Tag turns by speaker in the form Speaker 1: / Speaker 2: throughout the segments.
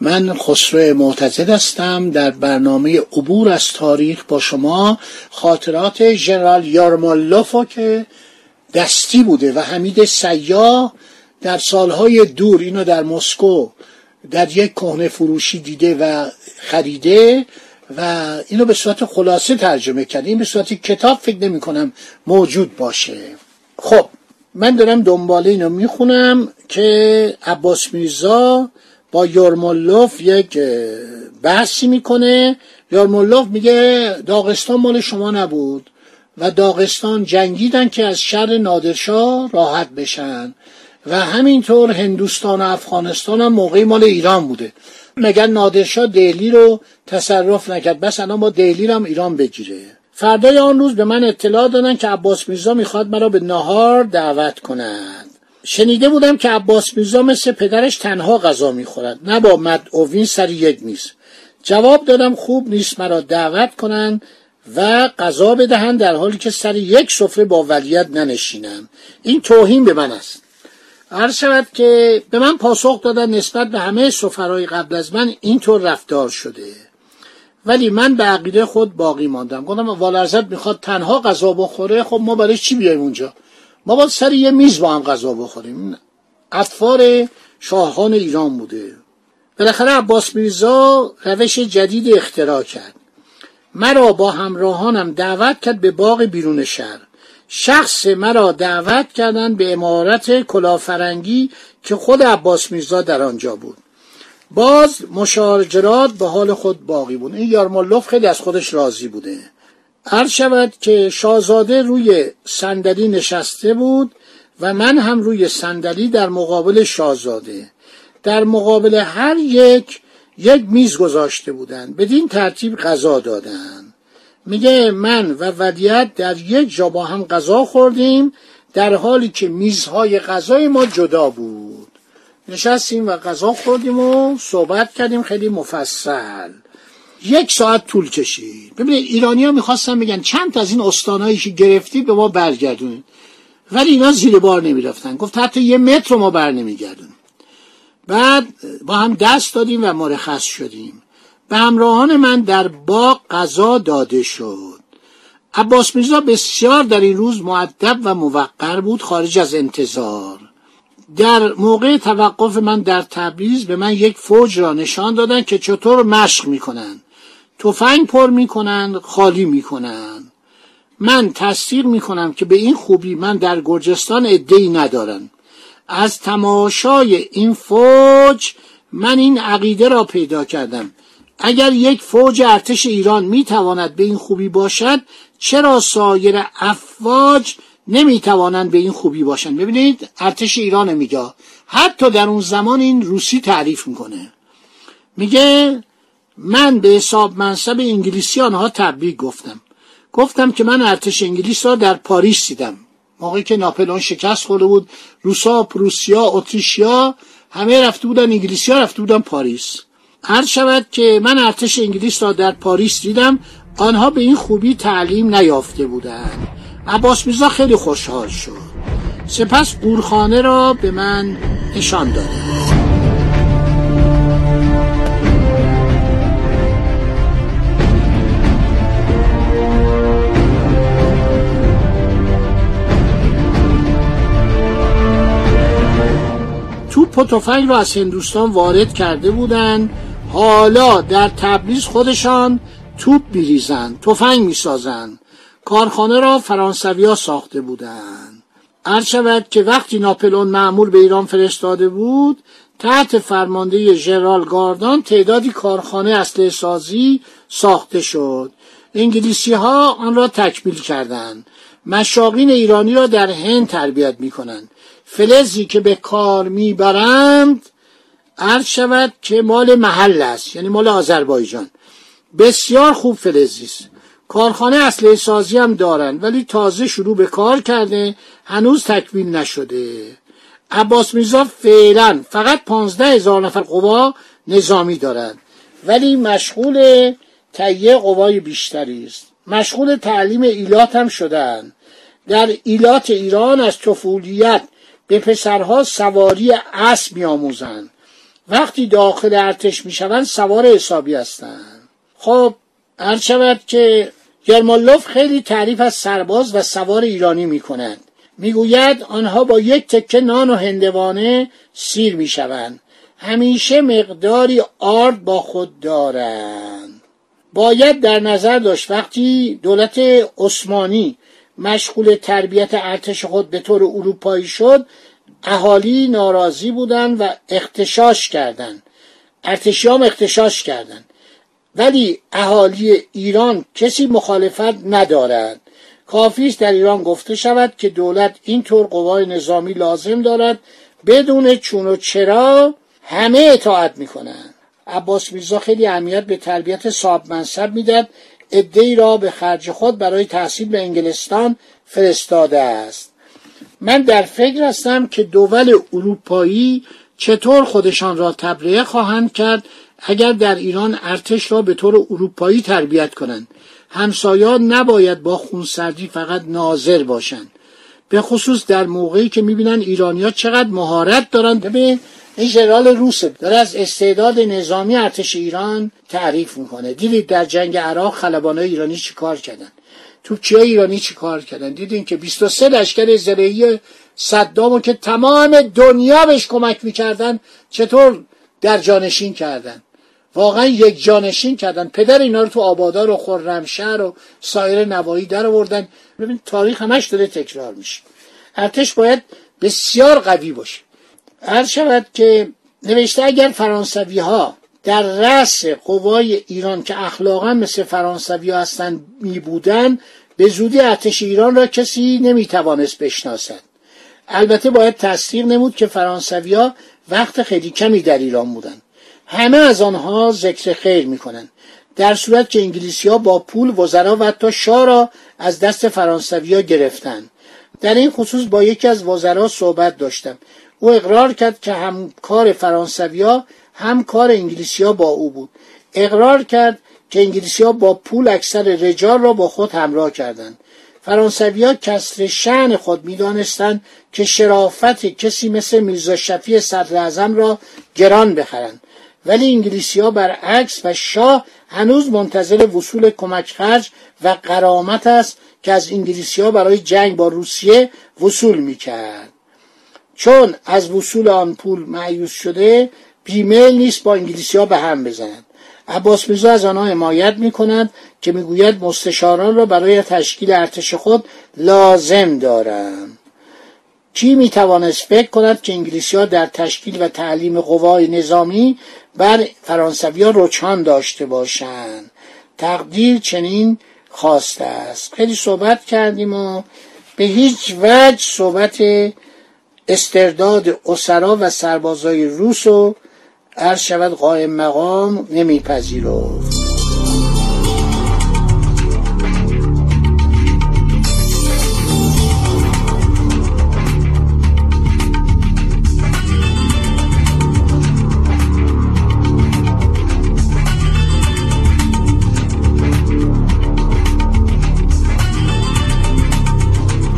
Speaker 1: من خسرو معتزد هستم. در برنامه عبور از تاریخ با شما خاطرات ژنرال یارمالوفو که دستی بوده و حمید سیاه در سالهای دور اینو در مسکو در یک کهنه فروشی دیده و خریده و اینو به صورت خلاصه ترجمه کرده. این به صورت کتاب فکر نمی کنم موجود باشه. خب من دارم دنباله اینو می‌خونم که عباس میرزا با یارمولوف یک بحثی می‌کنه. یارمولوف میگه داغستان مال شما نبود و داغستان جنگیدن که از شر نادرشاه راحت بشن و همینطور هندوستان و افغانستان هم موقعی مال ایران بوده. مگر نادرشاه دهلی رو تصرف نکرد؟ بس الان با دهلی هم ایران بگیره. فردای آن روز به من اطلاع دادن که عباس میرزا می‌خواد مرا به نهار دعوت کند. شنیده بودم که عباس میرزا مثل پدرش تنها غذا می‌خورد. نه با مدعوین سر یک میز. جواب دادم خوب نیست مرا دعوت کنند و غذا بدهند در حالی که سر یک سفره با ولیت ننشینم. این توهین به من است. عرض شود که به من پاسخ دادن نسبت به همه سفرهای قبل از من اینطور رفتار شده. ولی من به عقیده خود باقی ماندم. گفتم والرزت می‌خواد تنها غذا بخوره خب ما برای چی بیایم اونجا؟ ما باید سر یه میز با هم غذا بخوریم. اطفار شاهان ایران بوده. بالاخره عباس میرزا روش جدید اختراع کرد. مرا با همراهانم دعوت کرد به باغ بیرون شهر. شخص مرا دعوت کردند به امارت کلافرنگی که خود عباس میرزا در آنجا بود. باز مشاجرات به حال خود باقی بود. این یارمالوف خیلی از خودش راضی بوده. عرض شود که شاهزاده روی صندلی نشسته بود و من هم روی صندلی در مقابل شاهزاده. در مقابل هر یک یک میز گذاشته بودند. بدین ترتیب غذا دادند. میگه من و ودیت در یک جا با هم غذا خوردیم در حالی که میزهای غذای ما جدا بود. نشستیم و غذا خوردیم و صحبت کردیم خیلی مفصل. یک ساعت طول کشید. ببینید ایرانی ها می‌خواستن بگن چند از این استانهایی که گرفتی به ما برگردونید. ولی اینا زیر بار نمی‌رفتن. گفت حتی یه متر ما بر نمیگردون بعد با هم دست دادیم و مرخص شدیم. به همراهان من در باغ غذا داده شد. عباس میرزا بسیار در این روز معدب و موقر بود خارج از انتظار. در موقع توقف من در تبریز به من یک فوج را نشان دادن که چطور مشق می‌کنن. تفنگ پر می‌کنن خالی می‌کنن. من تصدیق می‌کنم که به این خوبی من در گرجستان ادهی ندارم. از تماشای این فوج من این عقیده را پیدا کردم. اگر یک فوج ارتش ایران می‌تواند به این خوبی باشد چرا سایر افواج نمی‌توانند به این خوبی باشند؟ ببینید ارتش ایران میگه حتی در اون زمان این روسی تعریف می‌کنه. میگه من به حساب منصب انگلیسی آنها تبریک گفتم. گفتم که من ارتش انگلیس را در پاریس دیدم. موقعی که ناپلئون شکست خورده بود روسا پروسیا اتریشیا همه رفته بودن انگلیسی ها رفته بودن پاریس. عرض شود که من ارتش انگلیس را در پاریس دیدم آنها به این خوبی تعلیم نیافته بودند. عباس میرزا خیلی خوشحال شد. سپس قورخانه را به من نشان داد. توپ و تفنگ را از هندوستان وارد کرده بودند حالا در تبریز خودشان توپ میریزند تفنگ می‌سازند کارخانه را فرانسویا ساخته بودند عرض شود که وقتی ناپلون معمول به ایران فرستاده بود تحت فرمانده ژنرال گاردان تعدادی کارخانه اصله سازی ساخته شد. انگلیسی ها آن را تکمیل کردند. مشاقین ایرانی را در هند تربیت می‌کنند. فلزی که به کار می‌برند عرض شود که مال محل است یعنی مال آذربایجان. بسیار خوب فلزی است. کارخانه اصله سازی هم دارند ولی تازه شروع به کار کرده هنوز تکمیل نشده. عباس میرزا فعلا فقط پانزده هزار نفر قوا نظامی دارند ولی مشغول تهیه قوای بیشتری است. مشغول تعلیم ایلات هم شدن. در ایلات ایران از طفولیت به پسرها سواری اسب میآموزند. وقتی داخل ارتش می‌شوند سوار حسابی هستند. خب هر شود که گرمالوف خیلی تعریف از سرباز و سوار ایرانی می کند می‌گوید آنها با یک تکه نان و هندوانه سیر می‌شوند. همیشه مقداری آرد با خود دارند. باید در نظر داشت وقتی دولت عثمانی مشغول تربیت ارتش خود به طور اروپایی شد اهالی ناراضی بودند و اختشاش کردند. ارتشیام اختشاش کردند. ولی اهالی ایران کسی مخالفت ندارد. کافی است در ایران گفته شود که دولت اینطور قوای نظامی لازم دارد بدون چون و چرا همه اطاعت می‌کنند. عباس میرزا خیلی اهمیت به تربیت صاحب منصب می‌داد ای را به خرج خود برای تحصیل به انگلستان فرستاده است. من در فکر هستم که دول اروپایی چطور خودشان را تبرئه خواهند کرد اگر در ایران ارتش را به طور اروپایی تربیت کنند. همسایان نباید با خونسردی فقط ناظر باشند. به خصوص در موقعی که می‌بینن ایرانیا چقدر مهارت دارن ببین این ژنرال روسه داره از استعداد نظامی ارتش ایران تعریف می‌کنه. دیدید در جنگ عراق خلبانای ایرانی چیکار کردن؟ توپچی ایرانی چیکار کردن؟ دیدین که 23 لشکر زرهی صدامو که تمام دنیا بهش کمک می‌کردن چطور در جانشین کردن؟ واقعا یک جانشین کردن. پدر اینا رو تو آبادار و خرمشهر و سایر نواحی در آوردن. ببین تاریخ همش داره تکرار میشه. ارتش باید بسیار قوی باشه. هر شود که نوشته اگر فرانسوی ها در رأس قوای ایران که اخلاقا مثل فرانسوی ها هستند می بودن به زودی ارتش ایران را کسی نمی توانست بشناسد. البته باید تصدیق نمود که فرانسوی ها وقت خیلی کمی در ایران بودند. همه از آنها ذکر خیر می‌کنند. در صورت که انگلیسی ها با پول وزرا و حتی شاه را از دست فرانسوی ها گرفتند. در این خصوص با یکی از وزرا صحبت داشتم. او اقرار کرد که هم کار فرانسوی ها هم کار انگلیسی ها با او بود. اقرار کرد که انگلیسی ها با پول اکثر رجال را با خود همراه کردند. فرانسوی ها کسر شعن خود می‌دانستند که شرافت کسی مثل میرزا شفی صدر را گران بخرند. ولی انگلیسی ها برعکس و شاه هنوز منتظر وصول کمک خرج و قرامت است که از انگلیسی ها برای جنگ با روسیه وصول می‌کرد. چون از وصول آن پول معیوس شده بیمیل نیست با انگلیسی ها به هم بزنند. عباس میرزا از آنها حمایت می کند که می‌گوید مستشاران را برای تشکیل ارتش خود لازم دارند. کی می توانست فکر کند که انگلیسی ها در تشکیل و تعلیم قوای نظامی بر فرانسوی ها رچان داشته باشند؟ تقدیر چنین خواسته است. خیلی صحبت کردیم و به هیچ وجه صحبت استرداد اسرا و سربازای روس و عرض شود قائم مقام نمیپذیرفت.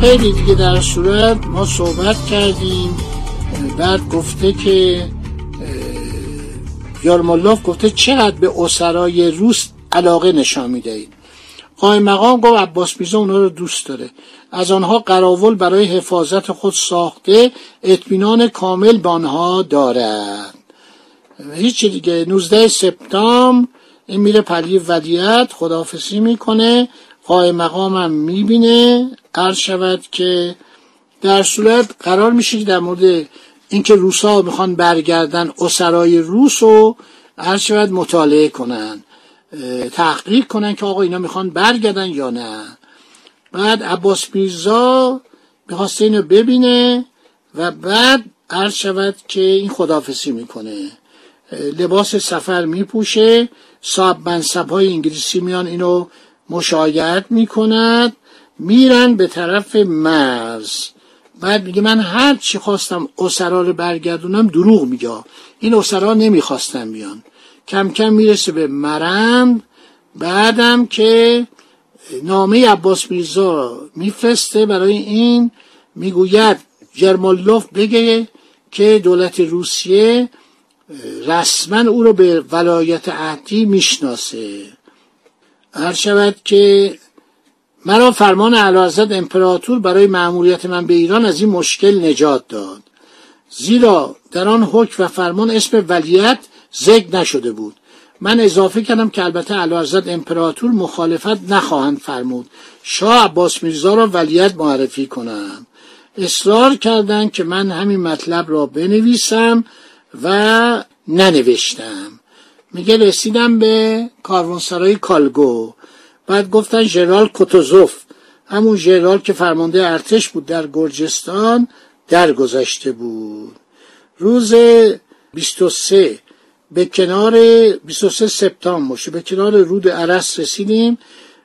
Speaker 1: خیلی دیگه در صورت ما صحبت کردیم بعد گفته که یارمالوف گفته چقدر به اسرای روس علاقه نشان می‌دهید قای مقام گفت عباس میزا اونا رو دوست داره. از آنها قراول برای حفاظت خود ساخته اطمینان کامل به آنها دارد. هیچ دیگه. 19 سپتامبر این میره پلی ولیت خداحافظی می‌کنه قای مقامم می‌بینه. عرض شود که در صورت قرار میشه که در مورد اینکه روسا می‌خوان برگردن اسرای روس رو عرض شود مطالعه کنن تحقیق کنن که آقا اینا می‌خوان برگردن یا نه. بعد عباس میرزا می‌خواسته اینو ببینه و بعد عرض شود که این خدافسی می‌کنه. لباس سفر میپوشه صاحب منصب های انگلیسی میان اینو مشایعت می‌کند میرن به طرف مرز. بعد میگه من هر چی خواستم اسرا رو برگردونم دروغ میگه. این اسرا نمی‌خواستم بیان. کم کم می‌رسه به مرند بعدم که نامه عباس میرزا میفرسته برای این. می‌گوید جرمالوف بگه که دولت روسیه رسما او رو به ولایت عهدی می‌شناسه. هر شود که مرا فرمان اعلیحضرت امپراتور برای معمولیت من به ایران از این مشکل نجات داد. زیرا در آن حکم و فرمان اسم ولیت ذکر نشده بود. من اضافه کردم که البته اعلیحضرت امپراتور مخالفت نخواهند فرمود. شاه عباس میرزا را ولیت معرفی کنم. اصرار کردند که من همین مطلب را بنویسم و ننوشتم. میگه رسیدم به کاروانسرای کالگو. بعد گفتن ژنرال کوتوزوف همون ژنرال که فرمانده ارتش بود در گرجستان درگذشته بود. روز 23 به کنار 23 سپتامبر به کنار رود عرس رسیدیم.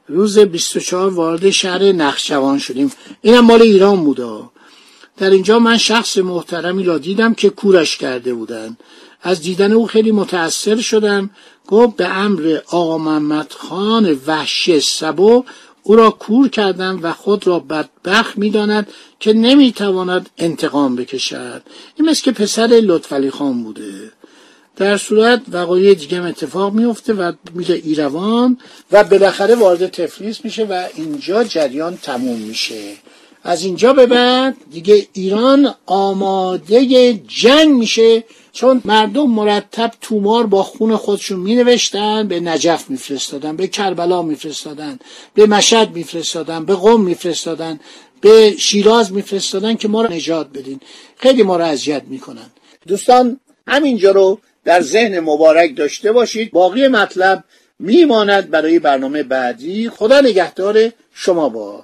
Speaker 1: روز 24 وارد شهر نخجوان شدیم. اینم مال ایران بوده در اینجا من شخص محترمی را دیدم که کورش کرده بودن. از دیدن او خیلی متأثر شدم. گفت به امر آقا محمد خان وحشی سبو او را کور کردم و خود را بدبخت می‌داند که نمی‌تواند انتقام بکشد. این مثل که پسر لطفعلی خان بوده. در صورت وقایع دیگه اتفاق میفته و میره ایروان و بالاخره وارد تفلیس میشه و اینجا جریان تموم میشه. از اینجا به بعد دیگه ایران آماده جنگ میشه چون مردم مرتب تومار با خون خودشون می نوشتن به نجف میفرستادن به کربلا میفرستادن به مشهد میفرستادن به قم میفرستادن به شیراز میفرستادن که ما رو نجات بدین. خیلی ما رو اذیت می‌کنن. دوستان همینجا رو در ذهن مبارک داشته باشید. باقی مطلب میماند برای برنامه بعدی. خدا نگهدار شما با